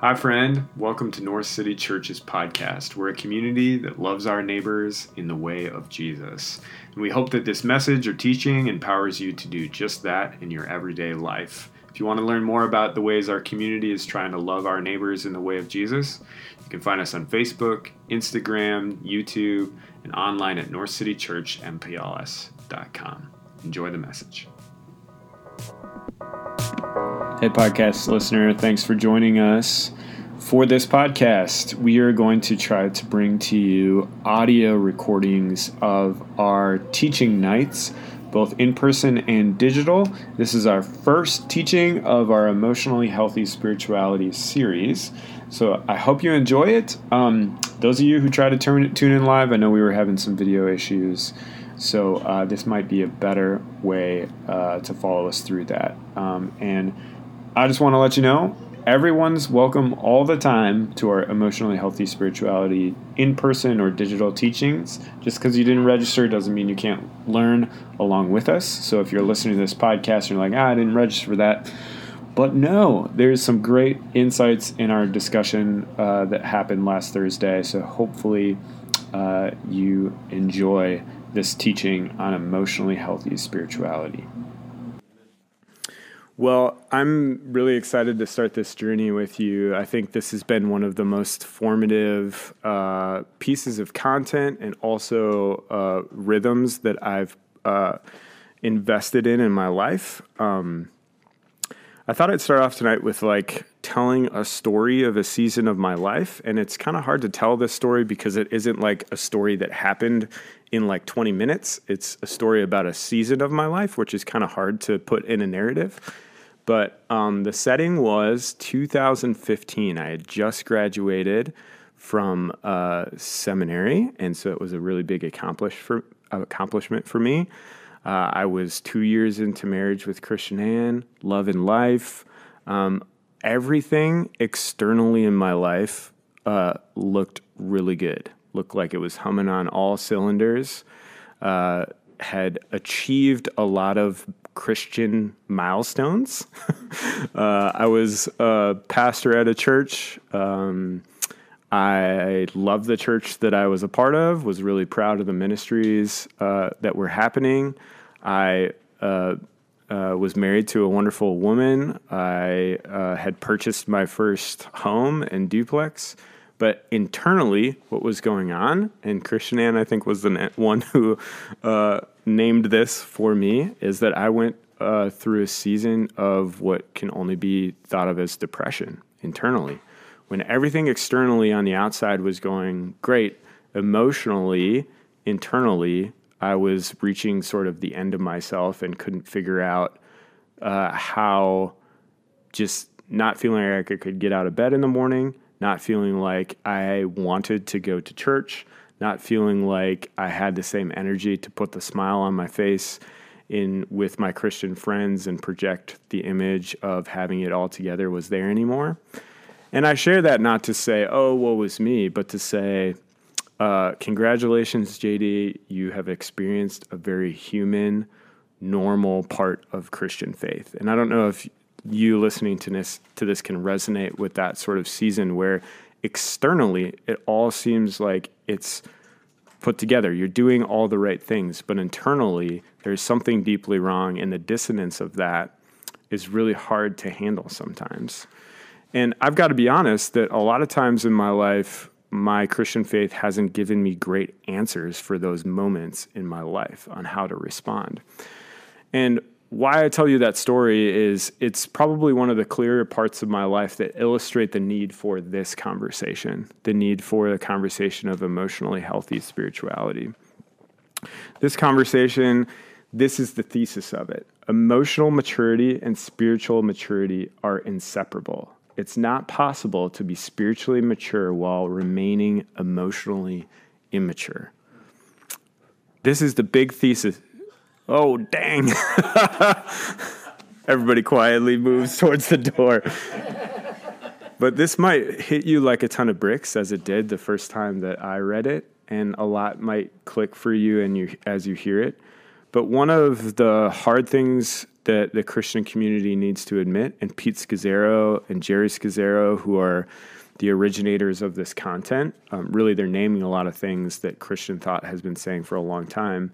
Hi, friend. Welcome to North City Church's podcast. We're a community that loves our neighbors in the way of Jesus. And we hope that this message or teaching empowers you to do just that in your everyday life. If you want to learn more about the ways our community is trying to love our neighbors in the way of Jesus, you can find us on Facebook, Instagram, YouTube, and online at northcitychurchmpls.com. Enjoy the message. Hey, podcast listener, thanks for joining us. For this podcast, we are going to try to bring to you audio recordings of our teaching nights, both in person and digital. This is our first teaching of our Emotionally Healthy Spirituality series. So I hope you enjoy it. Um, those of you who try to turn, tune in live, I know we were having some video issues. So uh, this might be a better way uh, to follow us through that. Um, and I just want to let you know everyone's welcome all the time to our emotionally healthy spirituality in person or digital teachings. Just because you didn't register doesn't mean you can't learn along with us. So if you're listening to this podcast and you're like, ah, I didn't register for that. But no, there's some great insights in our discussion uh, that happened last Thursday. So hopefully uh, you enjoy this teaching on emotionally healthy spirituality. Well, I'm really excited to start this journey with you. I think this has been one of the most formative uh, pieces of content and also uh, rhythms that I've uh, invested in in my life. Um, I thought I'd start off tonight with like telling a story of a season of my life. And it's kind of hard to tell this story because it isn't like a story that happened in like 20 minutes. It's a story about a season of my life, which is kind of hard to put in a narrative. But um, the setting was 2015. I had just graduated from uh, seminary, and so it was a really big accomplish for, accomplishment for me. Uh, I was two years into marriage with Christian Ann, love and life. Um, everything externally in my life uh, looked really good. Looked like it was humming on all cylinders. Uh, had achieved a lot of Christian milestones. uh, I was a pastor at a church. Um, I loved the church that I was a part of, was really proud of the ministries uh, that were happening. I uh, uh was married to a wonderful woman. I uh, had purchased my first home and duplex. But internally, what was going on, and Christian Ann, I think, was the one who uh, named this for me, is that I went uh, through a season of what can only be thought of as depression internally. When everything externally on the outside was going great, emotionally, internally, I was reaching sort of the end of myself and couldn't figure out uh, how just not feeling like I could get out of bed in the morning not feeling like I wanted to go to church, not feeling like I had the same energy to put the smile on my face in with my Christian friends and project the image of having it all together was there anymore. And I share that not to say, oh, woe was me, but to say, uh, congratulations, JD. You have experienced a very human, normal part of Christian faith. And I don't know if you listening to this to this can resonate with that sort of season where externally it all seems like it's put together. You're doing all the right things, but internally there's something deeply wrong, and the dissonance of that is really hard to handle sometimes. And I've got to be honest that a lot of times in my life, my Christian faith hasn't given me great answers for those moments in my life on how to respond. And why I tell you that story is it's probably one of the clearer parts of my life that illustrate the need for this conversation, the need for the conversation of emotionally healthy spirituality. This conversation, this is the thesis of it. Emotional maturity and spiritual maturity are inseparable. It's not possible to be spiritually mature while remaining emotionally immature. This is the big thesis Oh, dang. Everybody quietly moves towards the door. But this might hit you like a ton of bricks as it did the first time that I read it, and a lot might click for you and you as you hear it. But one of the hard things that the Christian community needs to admit. And Pete Scazzero and Geri Scazzero, who are the originators of this content, um, really they're naming a lot of things that Christian thought has been saying for a long time.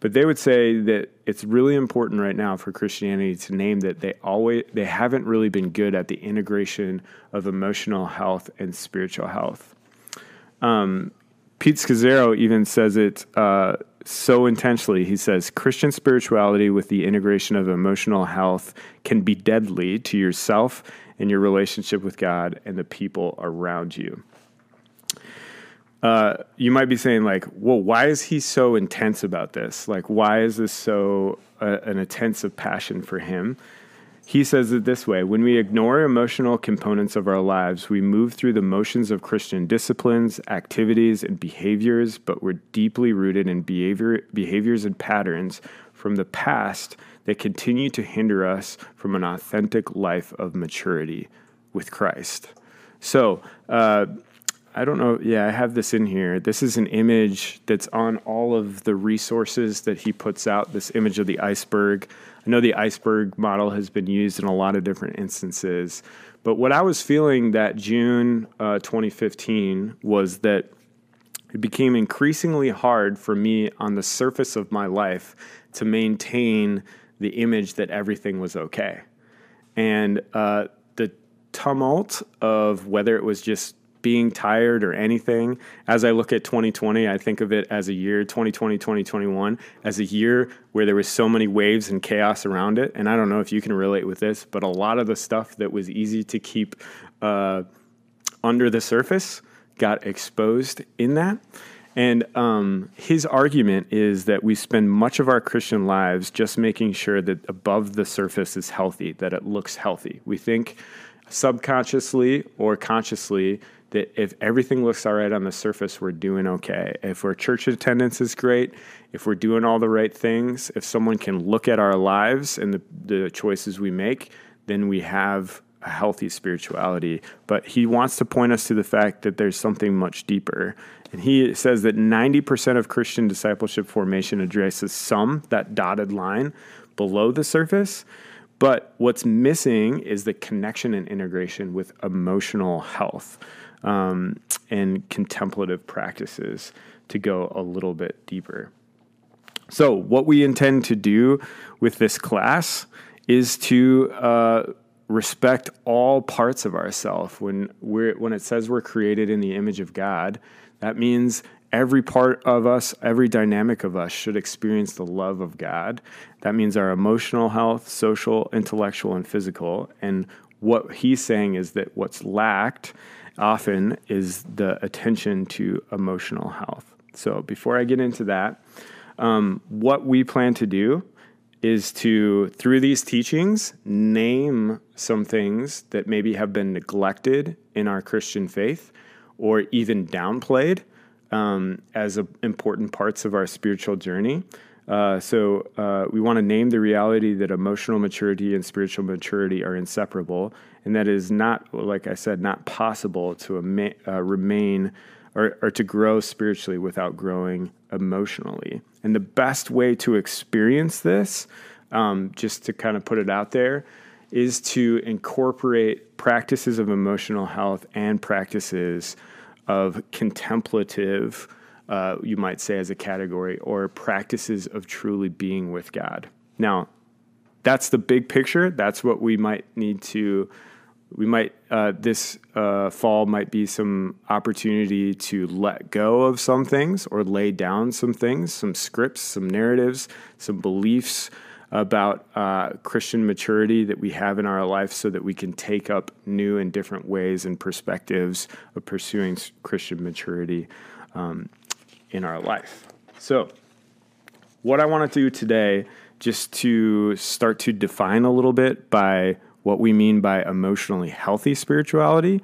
But they would say that it's really important right now for Christianity to name that they always they haven't really been good at the integration of emotional health and spiritual health. Um, Pete Scazzero even says it uh, so intentionally. He says Christian spirituality with the integration of emotional health can be deadly to yourself and your relationship with God and the people around you. Uh, you might be saying like, well, why is he so intense about this? Like, why is this so uh, an intensive passion for him? He says it this way When we ignore emotional components of our lives, we move through the motions of Christian disciplines, activities, and behaviors, but we're deeply rooted in behavior, behaviors and patterns from the past that continue to hinder us from an authentic life of maturity with Christ. So, uh, I don't know. Yeah, I have this in here. This is an image that's on all of the resources that he puts out. This image of the iceberg. I know the iceberg model has been used in a lot of different instances, but what I was feeling that June uh, 2015 was that it became increasingly hard for me on the surface of my life to maintain the image that everything was okay. And uh, the tumult of whether it was just being tired or anything. As I look at 2020, I think of it as a year, 2020, 2021, as a year where there was so many waves and chaos around it. And I don't know if you can relate with this, but a lot of the stuff that was easy to keep uh, under the surface got exposed in that. And um, his argument is that we spend much of our Christian lives just making sure that above the surface is healthy, that it looks healthy. We think subconsciously or consciously that if everything looks all right on the surface, we're doing okay. If our church attendance is great, if we're doing all the right things, if someone can look at our lives and the, the choices we make, then we have a healthy spirituality. But he wants to point us to the fact that there's something much deeper. And he says that 90% of Christian discipleship formation addresses some, that dotted line below the surface. But what's missing is the connection and integration with emotional health um, and contemplative practices to go a little bit deeper. So, what we intend to do with this class is to uh, respect all parts of ourself. When we're when it says we're created in the image of God, that means every part of us, every dynamic of us should experience the love of God. That means our emotional health, social, intellectual, and physical. And what he's saying is that what's lacked often is the attention to emotional health. So before I get into that, um, what we plan to do is to, through these teachings, name some things that maybe have been neglected in our Christian faith or even downplayed um, as a, important parts of our spiritual journey. Uh, so uh, we want to name the reality that emotional maturity and spiritual maturity are inseparable, and that is not, like I said, not possible to ama- uh, remain or, or to grow spiritually without growing emotionally. And the best way to experience this, um, just to kind of put it out there, is to incorporate practices of emotional health and practices of contemplative uh, you might say, as a category, or practices of truly being with God. Now, that's the big picture. That's what we might need to. We might uh, this uh, fall might be some opportunity to let go of some things or lay down some things, some scripts, some narratives, some beliefs about uh, Christian maturity that we have in our life so that we can take up new and different ways and perspectives of pursuing Christian maturity. Um, in our life. So, what I want to do today, just to start to define a little bit by what we mean by emotionally healthy spirituality,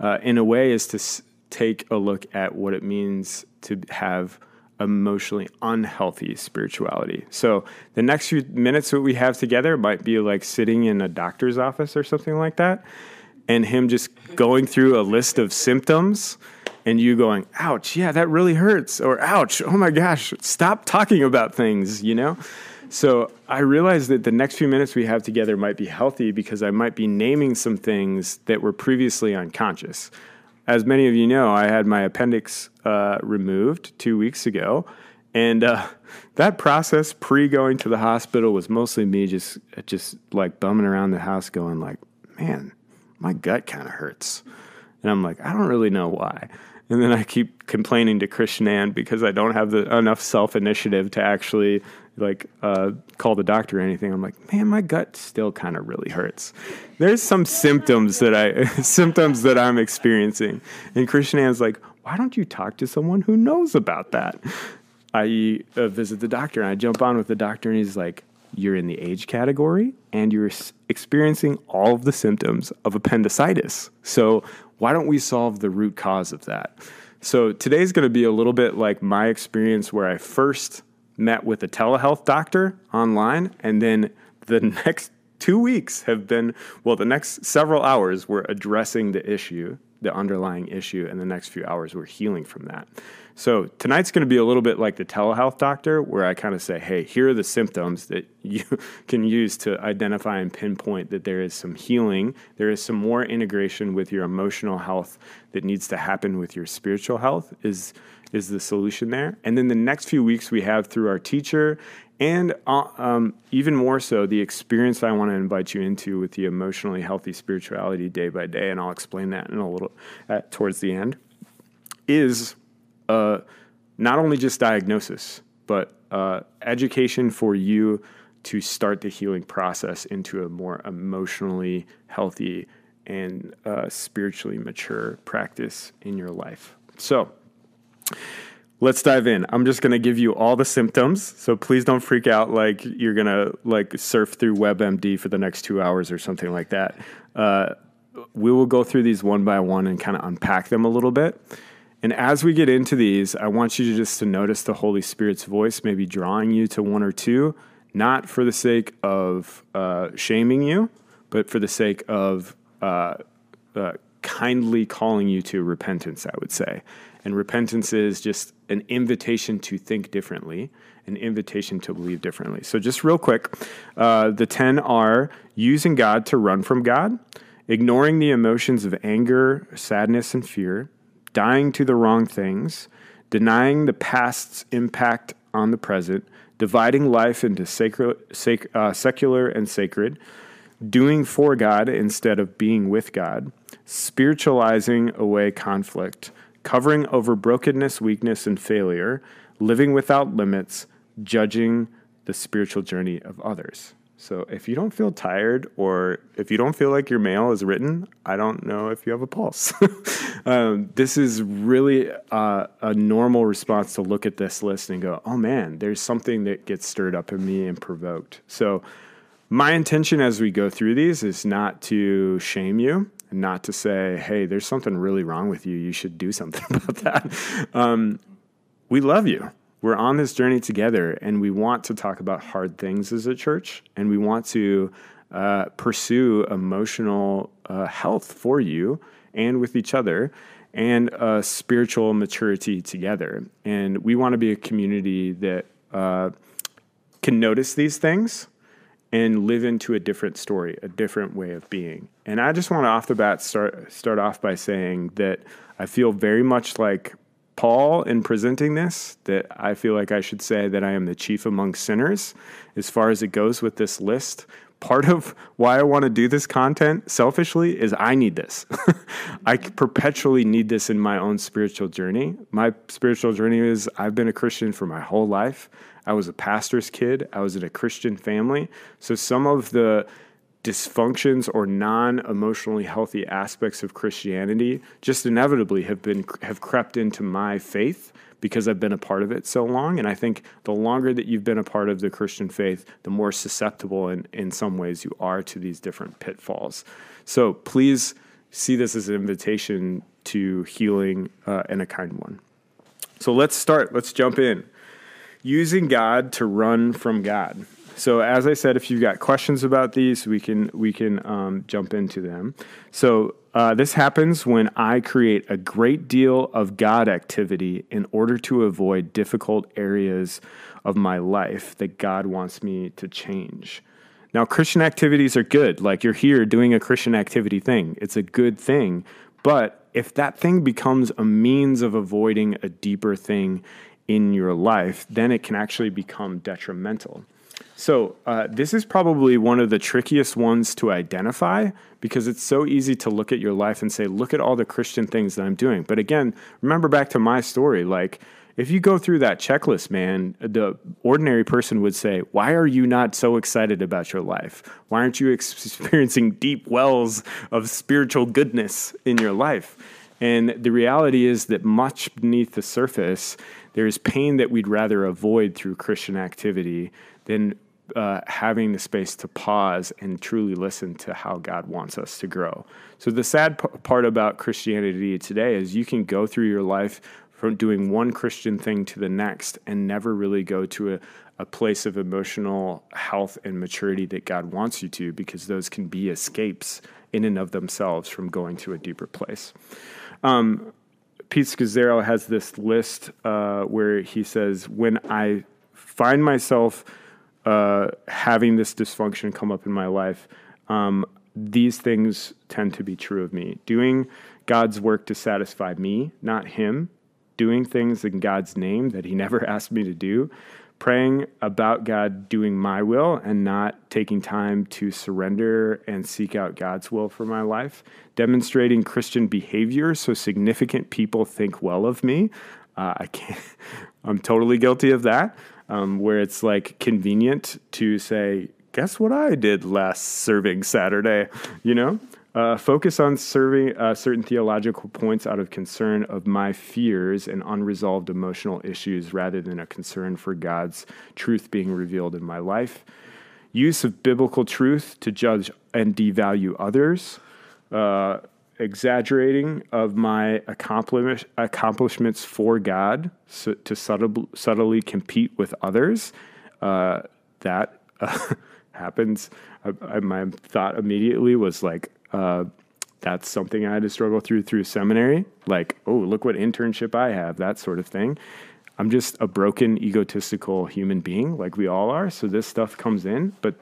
uh, in a way, is to s- take a look at what it means to have emotionally unhealthy spirituality. So the next few minutes that we have together might be like sitting in a doctor's office or something like that, and him just going through a list of symptoms and you going, ouch, yeah, that really hurts, or ouch, oh my gosh, stop talking about things, you know? So I realized that the next few minutes we have together might be healthy because I might be naming some things that were previously unconscious. As many of you know, I had my appendix uh, removed two weeks ago. And uh, that process pre going to the hospital was mostly me just just like bumming around the house going like, man, my gut kind of hurts. And I'm like, I don't really know why. And then I keep complaining to Christian Ann because I don't have the enough self initiative to actually like uh, call the doctor or anything. I'm like, man, my gut still kind of really hurts. There's some symptoms that I symptoms that I'm experiencing, and Christian like, why don't you talk to someone who knows about that? I uh, visit the doctor and I jump on with the doctor, and he's like, you're in the age category and you're experiencing all of the symptoms of appendicitis. So why don't we solve the root cause of that? So today's going to be a little bit like my experience where I first met with a telehealth doctor online, and then the next two weeks have been well, the next several hours we're addressing the issue, the underlying issue, and the next few hours we're healing from that. So tonight's going to be a little bit like the telehealth doctor, where I kind of say, hey, here are the symptoms that you can use to identify and pinpoint that there is some healing, there is some more integration with your emotional health that needs to happen with your spiritual health. Is is the solution there? And then the next few weeks we have through our teacher and uh, um, even more so the experience I want to invite you into with the emotionally healthy spirituality day by day, and I'll explain that in a little uh, towards the end, is uh, not only just diagnosis, but uh, education for you to start the healing process into a more emotionally healthy and uh, spiritually mature practice in your life. So, let's dive in. I'm just going to give you all the symptoms. So please don't freak out like you're going to like surf through WebMD for the next two hours or something like that. Uh, we will go through these one by one and kind of unpack them a little bit. And as we get into these, I want you to just to notice the Holy Spirit's voice, maybe drawing you to one or two, not for the sake of uh, shaming you, but for the sake of uh, uh, kindly calling you to repentance, I would say. And repentance is just an invitation to think differently, an invitation to believe differently. So, just real quick, uh, the 10 are using God to run from God, ignoring the emotions of anger, sadness, and fear dying to the wrong things, denying the past's impact on the present, dividing life into sacred, sac, uh, secular and sacred, doing for God instead of being with God, spiritualizing away conflict, covering over brokenness, weakness, and failure, living without limits, judging the spiritual journey of others. So if you don't feel tired or if you don't feel like your mail is written, I don't know if you have a pulse. um, this is really uh, a normal response to look at this list and go, oh man, there's something that gets stirred up in me and provoked. So my intention as we go through these is not to shame you and not to say, hey, there's something really wrong with you. You should do something about that. Um, we love you we're on this journey together and we want to talk about hard things as a church and we want to uh, pursue emotional uh, health for you and with each other and uh, spiritual maturity together. And we want to be a community that uh, can notice these things and live into a different story, a different way of being. And I just want to off the bat start start off by saying that I feel very much like Paul in presenting this that I feel like I should say that I am the chief among sinners as far as it goes with this list. Part of why I want to do this content selfishly is I need this. I mm-hmm. perpetually need this in my own spiritual journey. My spiritual journey is I've been a Christian for my whole life. I was a pastor's kid, I was in a Christian family. So some of the dysfunctions or non-emotionally healthy aspects of Christianity just inevitably have been have crept into my faith because I've been a part of it so long and I think the longer that you've been a part of the Christian faith the more susceptible in in some ways you are to these different pitfalls. So please see this as an invitation to healing uh, and a kind one. So let's start. Let's jump in. Using God to run from God. So as I said, if you've got questions about these, we can we can um, jump into them. So uh, this happens when I create a great deal of God activity in order to avoid difficult areas of my life that God wants me to change. Now, Christian activities are good. Like you're here doing a Christian activity thing, it's a good thing. But if that thing becomes a means of avoiding a deeper thing in your life, then it can actually become detrimental. So, uh, this is probably one of the trickiest ones to identify because it's so easy to look at your life and say, look at all the Christian things that I'm doing. But again, remember back to my story. Like, if you go through that checklist, man, the ordinary person would say, Why are you not so excited about your life? Why aren't you experiencing deep wells of spiritual goodness in your life? And the reality is that much beneath the surface, there is pain that we'd rather avoid through Christian activity than uh, having the space to pause and truly listen to how God wants us to grow. So, the sad p- part about Christianity today is you can go through your life from doing one Christian thing to the next and never really go to a, a place of emotional health and maturity that God wants you to, because those can be escapes in and of themselves from going to a deeper place. Um, Pete Scazzero has this list uh, where he says, When I find myself uh, having this dysfunction come up in my life, um, these things tend to be true of me. Doing God's work to satisfy me, not Him, doing things in God's name that He never asked me to do, praying about God doing my will and not taking time to surrender and seek out God's will for my life, demonstrating Christian behavior so significant people think well of me. Uh, I can't, I'm totally guilty of that, um, where it's like convenient to say, guess what I did last serving Saturday, you know? Uh, focus on serving uh, certain theological points out of concern of my fears and unresolved emotional issues rather than a concern for God's truth being revealed in my life. Use of biblical truth to judge and devalue others. Uh, exaggerating of my accomplish- accomplishments for God so, to subtle, subtly compete with others. Uh, that happens. I, I, my thought immediately was like, uh, that's something I had to struggle through through seminary. Like, oh, look what internship I have, that sort of thing. I'm just a broken, egotistical human being, like we all are. So this stuff comes in, but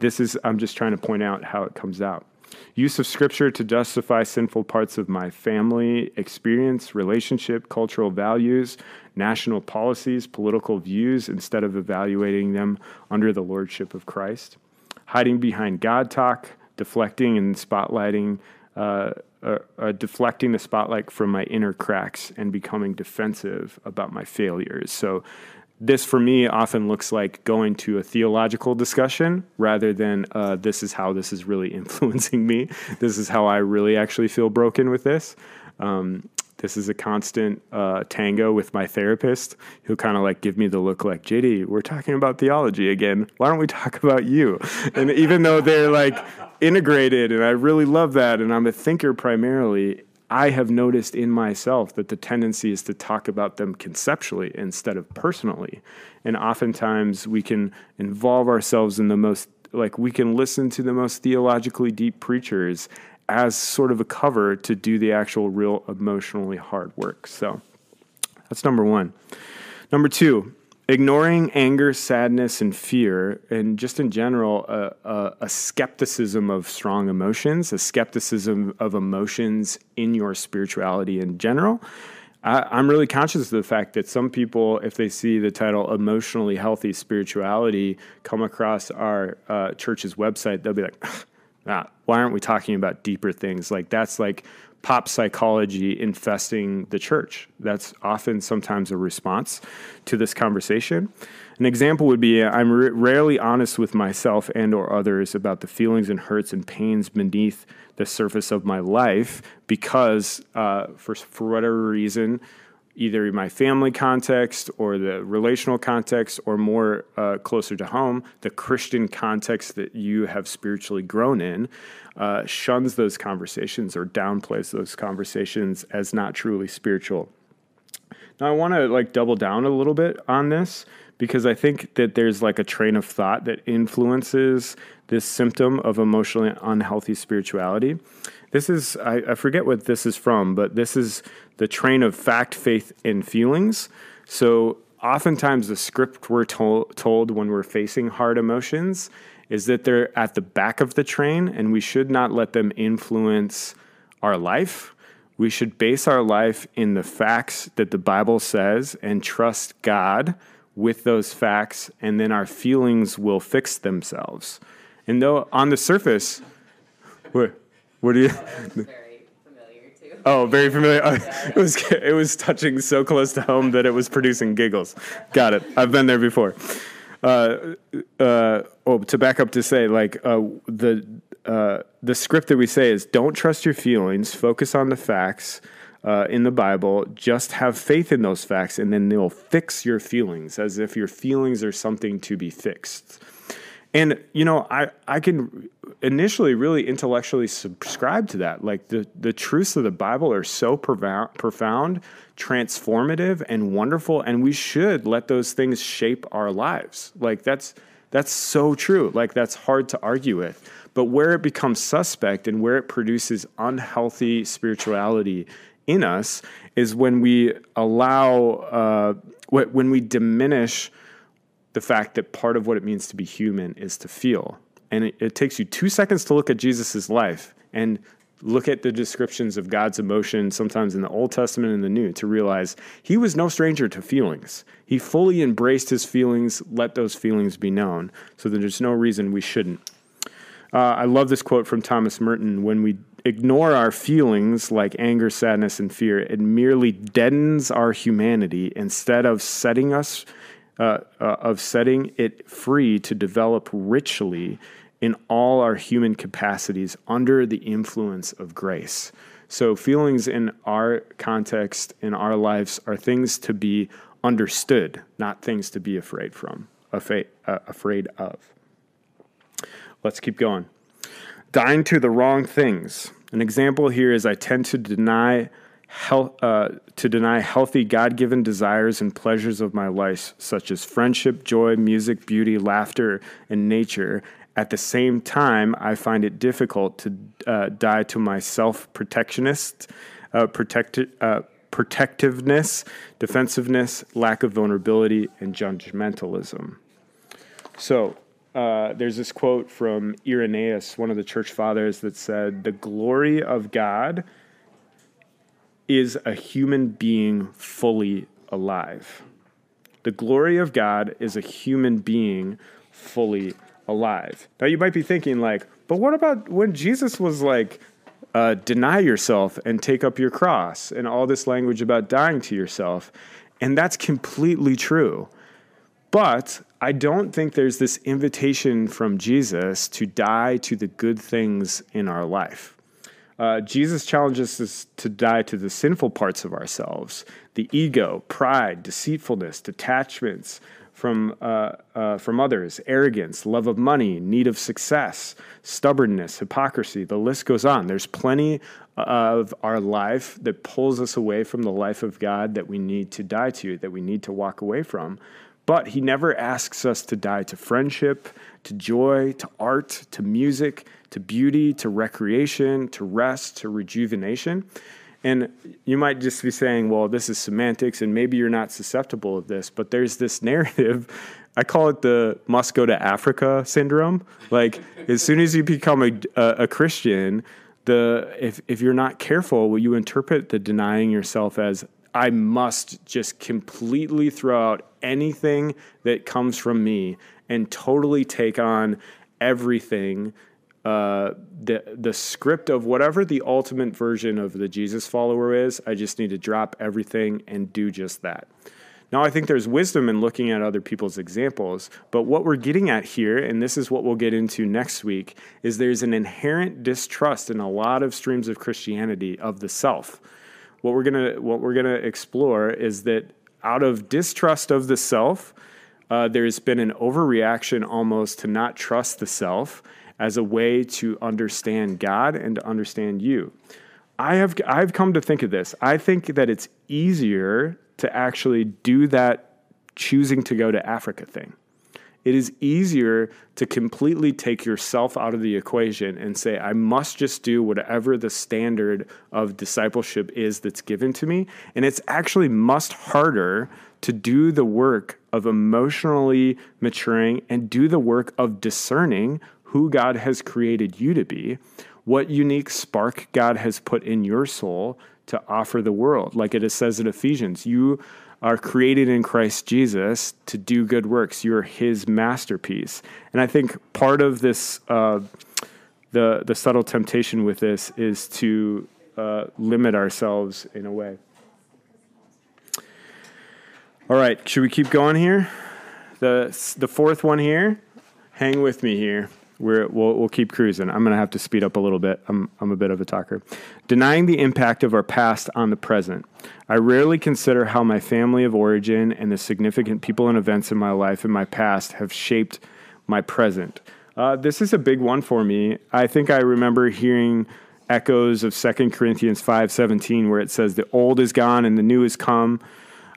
this is, I'm just trying to point out how it comes out. Use of scripture to justify sinful parts of my family experience, relationship, cultural values, national policies, political views, instead of evaluating them under the lordship of Christ. Hiding behind God talk, deflecting and spotlighting, uh, uh, uh, deflecting the spotlight from my inner cracks and becoming defensive about my failures. So, this for me often looks like going to a theological discussion rather than uh, this is how this is really influencing me. This is how I really actually feel broken with this. Um, this is a constant uh, tango with my therapist who kind of like give me the look like jd we're talking about theology again why don't we talk about you and even though they're like integrated and i really love that and i'm a thinker primarily i have noticed in myself that the tendency is to talk about them conceptually instead of personally and oftentimes we can involve ourselves in the most like we can listen to the most theologically deep preachers as sort of a cover to do the actual real emotionally hard work. So that's number one. Number two, ignoring anger, sadness, and fear, and just in general, a, a, skepticism of strong emotions, a skepticism of emotions in your spirituality in general. I, am really conscious of the fact that some people, if they see the title emotionally healthy spirituality come across our uh, church's website, they'll be like, uh, why aren't we talking about deeper things? Like that's like pop psychology infesting the church. That's often sometimes a response to this conversation. An example would be I'm r- rarely honest with myself and or others about the feelings and hurts and pains beneath the surface of my life because uh, for for whatever reason either my family context or the relational context, or more uh, closer to home, the Christian context that you have spiritually grown in, uh, shuns those conversations or downplays those conversations as not truly spiritual. Now, I want to like double down a little bit on this because I think that there's like a train of thought that influences this symptom of emotionally unhealthy spirituality. This is, I, I, forget what this is from, but this is the train of fact, faith, and feelings. So oftentimes the script we're to- told when we're facing hard emotions is that they're at the back of the train and we should not let them influence our life. We should base our life in the facts that the Bible says and trust God with those facts, and then our feelings will fix themselves. And though on the surface, what, do you? Oh, very familiar. it was it was touching so close to home that it was producing giggles. Got it. I've been there before. Uh, uh, oh, to back up to say, like uh, the uh, the script that we say is, don't trust your feelings. Focus on the facts uh, in the Bible. Just have faith in those facts, and then they'll fix your feelings, as if your feelings are something to be fixed. And you know, I I can initially really intellectually subscribe to that. Like the the truths of the Bible are so profound, profound, transformative, and wonderful, and we should let those things shape our lives. Like that's that's so true. Like that's hard to argue with. But where it becomes suspect and where it produces unhealthy spirituality in us is when we allow uh, when we diminish the fact that part of what it means to be human is to feel. And it, it takes you two seconds to look at Jesus' life and look at the descriptions of God's emotion, sometimes in the Old Testament and the New, to realize he was no stranger to feelings. He fully embraced his feelings, let those feelings be known. So there's no reason we shouldn't. Uh, I love this quote from Thomas Merton when we ignore our feelings like anger, sadness, and fear, it merely deadens our humanity instead of setting us uh, uh, of setting it free to develop richly in all our human capacities under the influence of grace. So, feelings in our context, in our lives, are things to be understood, not things to be afraid from, afraid, uh, afraid of. Let's keep going. Dying to the wrong things. An example here is I tend to deny health, uh, to deny healthy God given desires and pleasures of my life, such as friendship, joy, music, beauty, laughter, and nature. At the same time, I find it difficult to uh, die to my self protectionist, uh, protect, uh, protectiveness, defensiveness, lack of vulnerability, and judgmentalism. So, uh, there's this quote from Irenaeus, one of the church fathers, that said, The glory of God is a human being fully alive. The glory of God is a human being fully alive. Now, you might be thinking, like, but what about when Jesus was like, uh, deny yourself and take up your cross, and all this language about dying to yourself? And that's completely true. But I don't think there's this invitation from Jesus to die to the good things in our life. Uh, Jesus challenges us to die to the sinful parts of ourselves the ego, pride, deceitfulness, detachments from, uh, uh, from others, arrogance, love of money, need of success, stubbornness, hypocrisy. The list goes on. There's plenty of our life that pulls us away from the life of God that we need to die to, that we need to walk away from. But he never asks us to die to friendship, to joy, to art, to music, to beauty, to recreation, to rest, to rejuvenation. And you might just be saying, well, this is semantics, and maybe you're not susceptible of this, but there's this narrative. I call it the must go to Africa syndrome. Like, as soon as you become a, a, a Christian, the if, if you're not careful, will you interpret the denying yourself as I must just completely throw out anything that comes from me and totally take on everything uh, the the script of whatever the ultimate version of the Jesus follower is. I just need to drop everything and do just that. Now, I think there's wisdom in looking at other people's examples, but what we're getting at here, and this is what we'll get into next week, is there's an inherent distrust in a lot of streams of Christianity of the self what we're gonna what we're gonna explore is that out of distrust of the self, uh, there's been an overreaction almost to not trust the self as a way to understand God and to understand you. I have I've come to think of this. I think that it's easier to actually do that choosing to go to Africa thing. It is easier to completely take yourself out of the equation and say, I must just do whatever the standard of discipleship is that's given to me. And it's actually much harder to do the work of emotionally maturing and do the work of discerning who God has created you to be, what unique spark God has put in your soul to offer the world. Like it says in Ephesians, you are created in Christ Jesus to do good works. You're His masterpiece. And I think part of this, uh, the the subtle temptation with this, is to uh, limit ourselves in a way. All right, should we keep going here? The the fourth one here. Hang with me here we're, we'll, we'll keep cruising. I'm going to have to speed up a little bit. I'm, I'm a bit of a talker. Denying the impact of our past on the present. I rarely consider how my family of origin and the significant people and events in my life and my past have shaped my present. Uh, this is a big one for me. I think I remember hearing echoes of 2 Corinthians 5:17 where it says the old is gone and the new has come.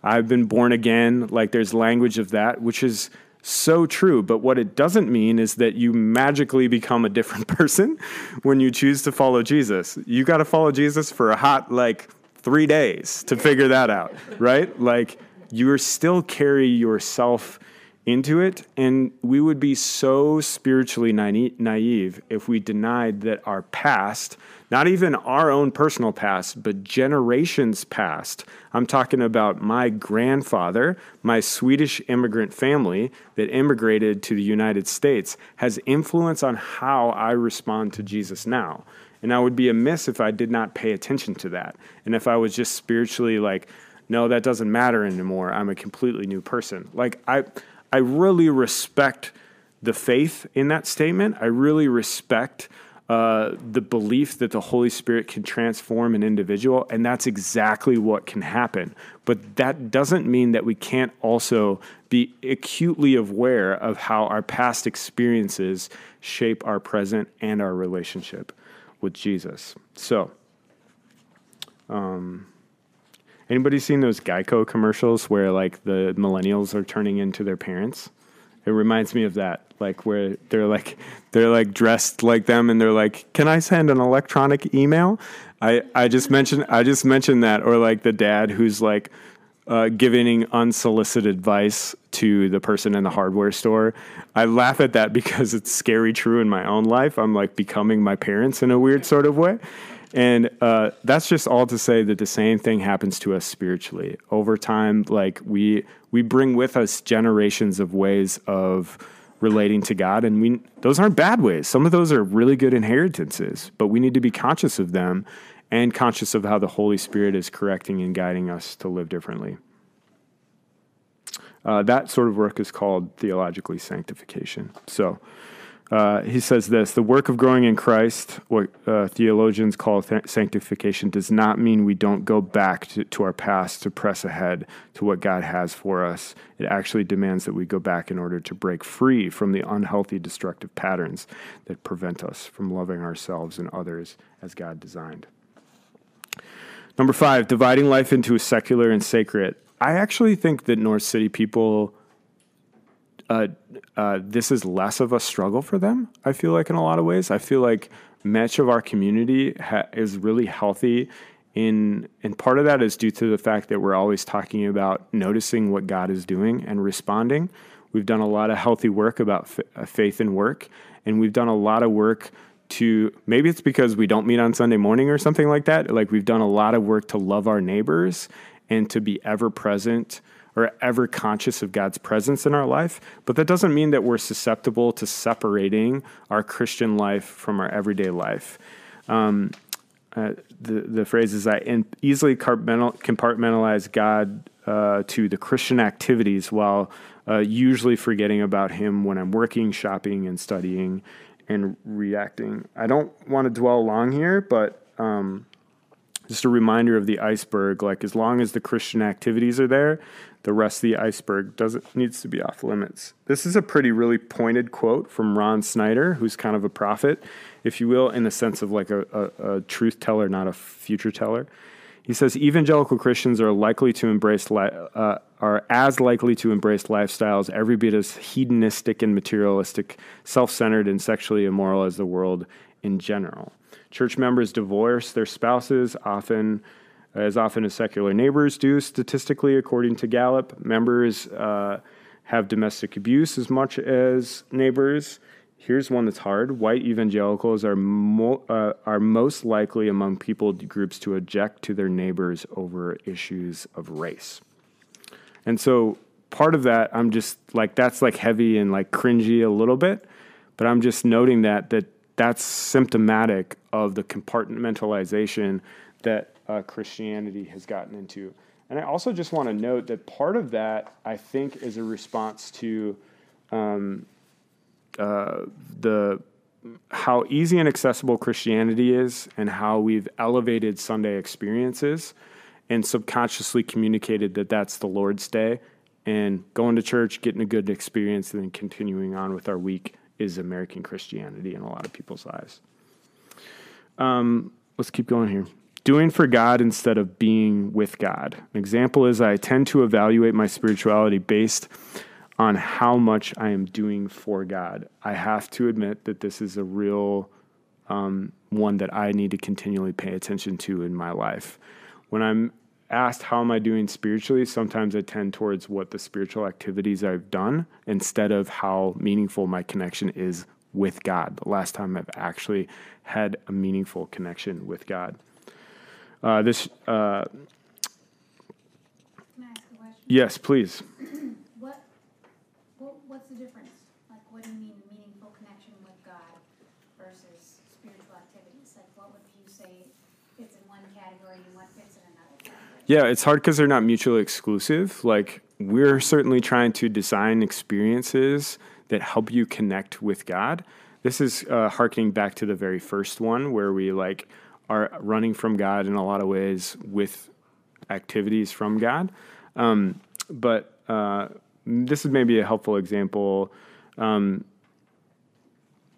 I've been born again. Like there's language of that, which is so true. But what it doesn't mean is that you magically become a different person when you choose to follow Jesus. You got to follow Jesus for a hot, like, three days to figure that out, right? Like, you still carry yourself into it. And we would be so spiritually naive if we denied that our past, not even our own personal past, but generations past, I'm talking about my grandfather, my Swedish immigrant family that immigrated to the United States, has influence on how I respond to Jesus now. And I would be amiss if I did not pay attention to that. And if I was just spiritually like, no, that doesn't matter anymore. I'm a completely new person. Like I I really respect the faith in that statement. I really respect uh, the belief that the Holy Spirit can transform an individual, and that's exactly what can happen. But that doesn't mean that we can't also be acutely aware of how our past experiences shape our present and our relationship with Jesus. So, um, Anybody seen those Geico commercials where like the millennials are turning into their parents? It reminds me of that, like where they're like they're like dressed like them, and they're like, "Can I send an electronic email?" I I just mentioned I just mentioned that, or like the dad who's like uh, giving unsolicited advice to the person in the hardware store. I laugh at that because it's scary true in my own life. I'm like becoming my parents in a weird sort of way. And uh, that's just all to say that the same thing happens to us spiritually over time. Like we we bring with us generations of ways of relating to God, and we those aren't bad ways. Some of those are really good inheritances, but we need to be conscious of them and conscious of how the Holy Spirit is correcting and guiding us to live differently. Uh, that sort of work is called theologically sanctification. So. Uh, he says this the work of growing in Christ, what uh, theologians call th- sanctification, does not mean we don't go back to, to, our past to press ahead to what God has for us. It actually demands that we go back in order to break free from the unhealthy, destructive patterns that prevent us from loving ourselves and others as God designed. Number five, dividing life into a secular and sacred. I actually think that North City people uh, uh, this is less of a struggle for them. I feel like in a lot of ways, I feel like much of our community ha- is really healthy. In and part of that is due to the fact that we're always talking about noticing what God is doing and responding. We've done a lot of healthy work about f- uh, faith and work, and we've done a lot of work to maybe it's because we don't meet on Sunday morning or something like that. Like we've done a lot of work to love our neighbors and to be ever present or ever conscious of God's presence in our life, but that doesn't mean that we're susceptible to separating our Christian life from our everyday life. Um, uh, the the phrase is I easily compartmentalize God uh, to the Christian activities while uh, usually forgetting about Him when I'm working, shopping, and studying and reacting. I don't want to dwell long here, but um, just a reminder of the iceberg. Like as long as the Christian activities are there, the rest of the iceberg doesn't needs to be off limits. This is a pretty really pointed quote from Ron Sider, who's kind of a prophet, if you will, in the sense of like a, a, a truth teller, not a future teller. He says evangelical Christians are likely to embrace li- uh, are as likely to embrace lifestyles every bit as hedonistic and materialistic, self-centered and sexually immoral as the world in general. Church members divorce their spouses often as often as secular neighbors do statistically according to Gallup. Members uh, have domestic abuse as much as neighbors. Here's one that's hard. White evangelicals are mo- uh, are most likely among people groups to object to their neighbors over issues of race. And so part of that, I'm just like that's like heavy and like cringy a little bit, but I'm just noting that that that's symptomatic of the compartmentalization that uh, Christianity has gotten into. And I also just want to note that part of that, I think, is a response to um, uh, the how easy and accessible Christianity is, and how we've elevated Sunday experiences, and subconsciously communicated that that's the Lord's day, and going to church, getting a good experience, and then continuing on with our week is American Christianity in a lot of people's lives. Um, let's keep going here doing for God instead of being with God. An example is I tend to evaluate my spirituality based on how much I am doing for God. I have to admit that this is a real um, one that I need to continually pay attention to in my life. When I'm asked how am I doing spiritually, sometimes I tend towards what the spiritual activities I've done instead of how meaningful my connection is with God. The last time I've actually had a meaningful connection with God. Uh, this. Uh, Can I ask a question? yes, please. What, what, what's the difference? Like, what do you mean meaningful connection with God versus spiritual activities? Like, what would you say fits in one category and what fits in another category? Yeah, it's hard because they're not mutually exclusive. Like, we're certainly trying to design experiences that help you connect with God. This is uh, harkening back to the very first one where we like are running from God in a lot of ways with activities from God. Um, but uh, this is maybe a helpful example. Um,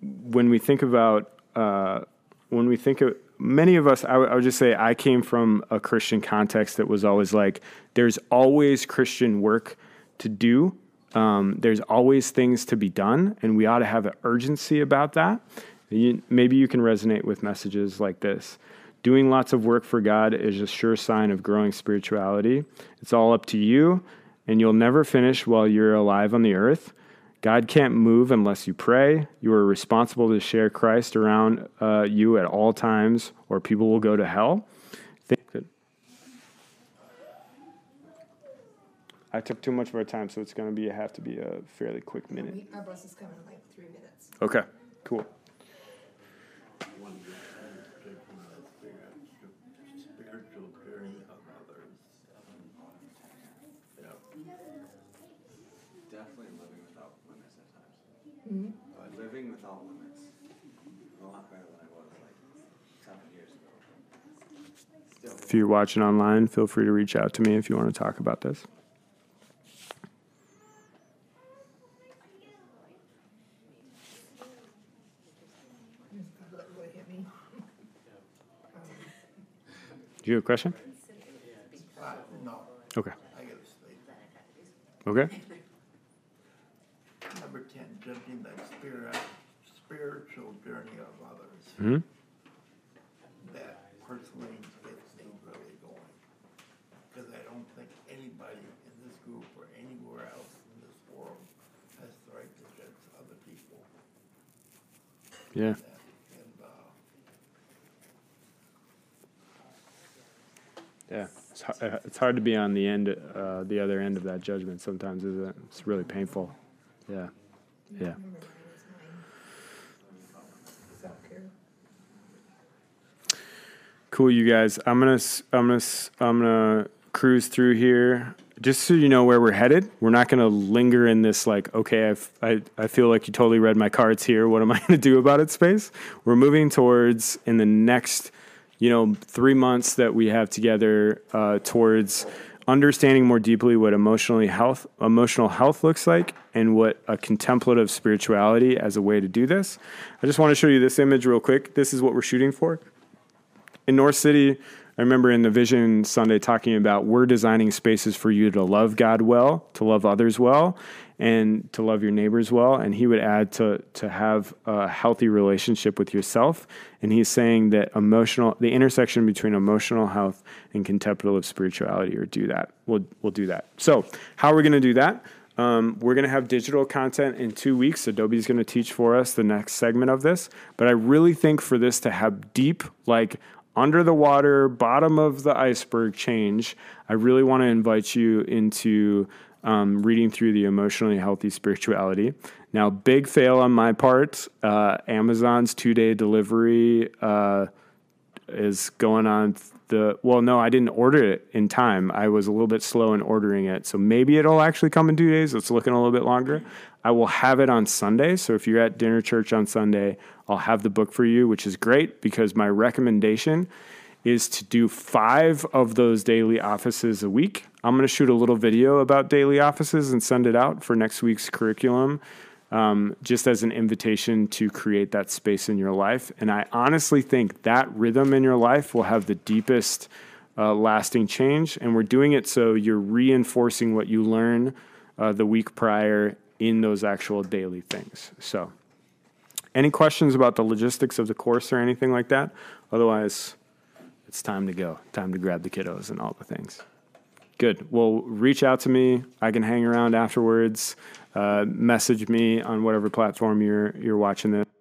when we think about, uh, when we think of, many of us, I, w- I would just say I came from a Christian context that was always like, there's always Christian work to do. Um, there's always things to be done, and we ought to have an urgency about that. You, maybe you can resonate with messages like this. Doing lots of work for God is a sure sign of growing spirituality. It's all up to you, and you'll never finish while you're alive on the earth. God can't move unless you pray. You are responsible to share Christ around uh, you at all times, or people will go to hell. Think that I took too much of our time, so it's going to be have to be a fairly quick minute. Our bus is coming in like three minutes. Okay, cool. spiritual journey of others. Yeah. Definitely living without limits at times. Uh, living without limits. A lot better than I was like seven years ago. Still, If you're watching online, feel free to reach out to me if you want to talk about this. What what hit me? Do you have a question? Uh, no, Okay. I gotta sleep. Okay. Number ten, judging the spirit, spiritual journey of others. hmm That personally gets me really going. Cause I don't think anybody in this group or anywhere else in this world has the right to judge other people. Yeah. And, uh, Yeah. It's, uh, it's hard to be on the end, uh, the other end of that judgment sometimes, isn't it? It's really painful. Yeah. Yeah. Is. Cool, you guys. I'm gonna I'm gonna I'm gonna cruise through here. Just so you know where we're headed, we're not gonna linger in this like, okay, I've, I I feel like you totally read my cards here. What am I gonna do about it? Space. We're moving towards in the next, you know, three months that we have together uh, towards understanding more deeply what emotionally health emotional health looks like and what a contemplative spirituality as a way to do this. I just want to show you this image real quick. This is what we're shooting for in North City, I remember in the Vision Sunday talking about we're designing spaces for you to love God well, to love others well, and to love your neighbors well. And he would add to to have a healthy relationship with yourself. And he's saying that emotional, the intersection between emotional health and contemplative spirituality, or do that. We'll we'll do that. So how are we going to do that? Um, we're going to have digital content in two weeks. Adobe's going to teach for us the next segment of this. But I really think for this to have deep, like under the water, bottom of the iceberg change, I really want to invite you into um, reading through the emotionally healthy spirituality. Now, big fail on my part. Uh, Amazon's two day delivery uh, is going on the well no i didn't order it in time. I was a little bit slow in ordering it. So maybe it'll actually come in two days. It's looking a little bit longer. I will have it on sunday. So if you're at dinner church on sunday i'll have the book for you which is great because my recommendation is to do five of those daily offices a week i'm going to shoot a little video about daily offices and send it out for next week's curriculum um, just as an invitation to create that space in your life. And I honestly think that rhythm in your life will have the deepest uh, lasting change. And we're doing it so you're reinforcing what you learn uh, the week prior in those actual daily things. So, any questions about the logistics of the course or anything like that? Otherwise, it's time to go. Time to grab the kiddos and all the things. Good. Well, reach out to me. I can hang around afterwards. Uh, message me on whatever platform you're you're watching this.